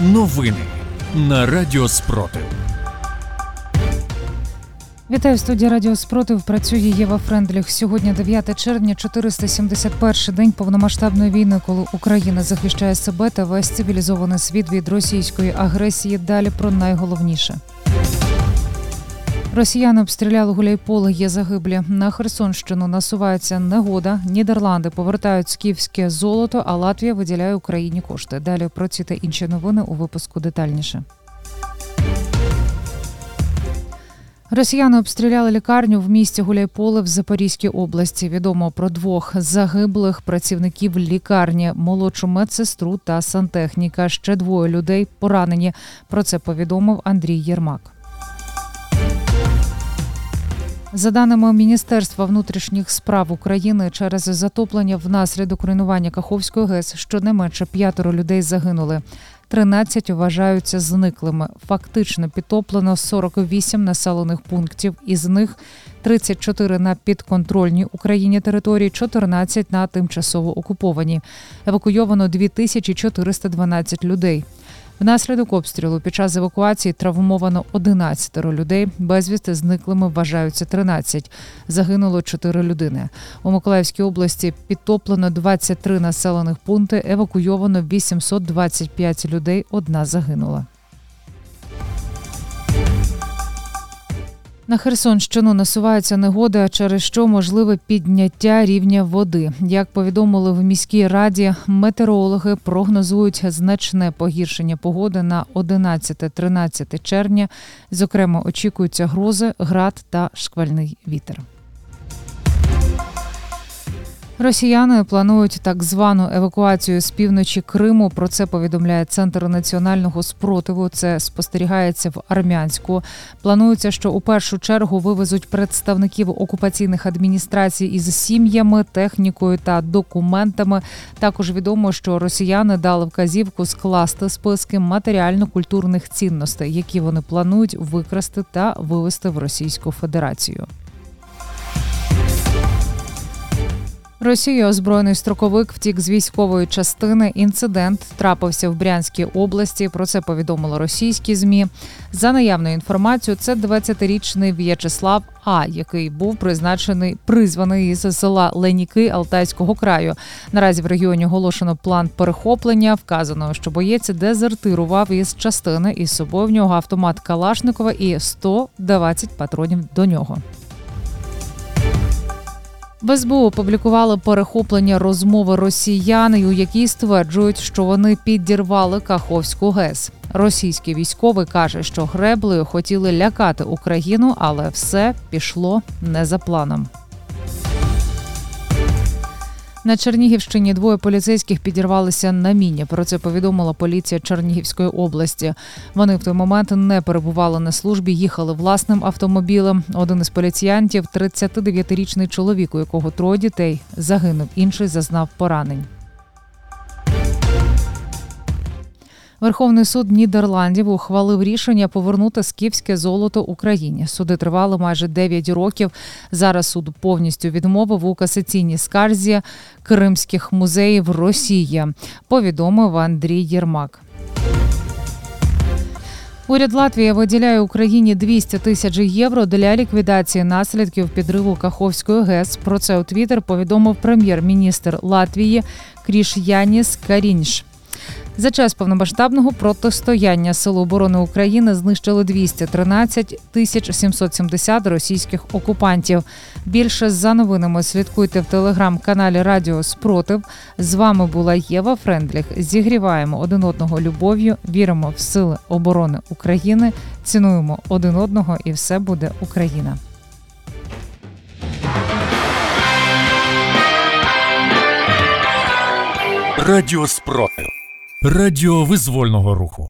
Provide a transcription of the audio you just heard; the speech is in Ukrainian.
Новини на Радіо Спротив. Вітаю в студії Радіо Спротив. Працює Єва Френдліх. Сьогодні 9 червня, 471 день повномасштабної війни, коли Україна захищає себе та весь цивілізований світ від російської агресії. Далі про найголовніше. Росіяни обстріляли Гуляйполе, є загиблі. На Херсонщину насувається негода. Нідерланди повертають скіфське золото, а Латвія виділяє Україні кошти. Далі про ці та інші новини у випуску детальніше. Росіяни обстріляли лікарню в місті Гуляйполе в Запорізькій області. Відомо про двох загиблих працівників лікарні, молодшу медсестру та сантехніка. Ще двоє людей поранені. Про це повідомив Андрій Єрмак. За даними Міністерства внутрішніх справ України, через затоплення внаслідок руйнування Каховської ГЕС щонайменше п'ятеро людей загинули. 13 вважаються зниклими. Фактично підтоплено 48 населених пунктів, із них 34 на підконтрольній Україні території, 14 на тимчасово окуповані. Евакуйовано 2412 людей. Внаслідок обстрілу під час евакуації травмовано 11 людей. Безвісти зниклими вважаються 13. Загинуло 4 людини. У Миколаївській області підтоплено 23 населених пункти. Евакуйовано 825 людей. Одна загинула. На Херсонщину насувається негода, через що можливе підняття рівня води. Як повідомили в міській раді, метеорологи прогнозують значне погіршення погоди на 11-13 червня. Зокрема, очікуються грози, град та шквальний вітер. Росіяни планують так звану евакуацію з півночі Криму. Про це повідомляє центр національного спротиву. Це спостерігається в армянську. Планується, що у першу чергу вивезуть представників окупаційних адміністрацій із сім'ями, технікою та документами. Також відомо, що росіяни дали вказівку скласти списки матеріально-культурних цінностей, які вони планують викрасти та вивезти в Російську Федерацію. Росія озброєний строковик втік з військової частини. Інцидент трапився в Брянській області. Про це повідомили російські змі. За наявною інформацією, це 20-річний В'ячеслав А, який був призначений призваний із села Леніки Алтайського краю. Наразі в регіоні оголошено план перехоплення. Вказано, що боєць дезертирував із частини із собою в нього автомат Калашникова і 120 патронів до нього. В СБУ опублікували перехоплення розмови росіян, у якій стверджують, що вони підірвали Каховську ГЕС. Російський військовий каже, що греблею хотіли лякати Україну, але все пішло не за планом. На Чернігівщині двоє поліцейських підірвалися на міні. Про це повідомила поліція Чернігівської області. Вони в той момент не перебували на службі, їхали власним автомобілем. Один із поліціянтів – 39-річний чоловік, у якого троє дітей, загинув. Інший зазнав поранень. Верховний суд Нідерландів ухвалив рішення повернути скіфське золото Україні. Суди тривали майже 9 років. Зараз суд повністю відмовив у касаційній скарзі Кримських музеїв Росії. Повідомив Андрій Єрмак. Уряд Латвії виділяє Україні 200 тисяч євро для ліквідації наслідків підриву Каховської ГЕС. Про це у Твіттер повідомив прем'єр-міністр Латвії Кріш Яніс Карінш. За час повномасштабного протистояння Сил оборони України знищили 213 тисяч 770 російських окупантів. Більше за новинами слідкуйте в телеграм-каналі Радіо Спротив. З вами була Єва Френдліх. Зігріваємо один одного любов'ю, віримо в сили оборони України, цінуємо один одного, і все буде Україна. Радіо Спротив. Радіо визвольного руху.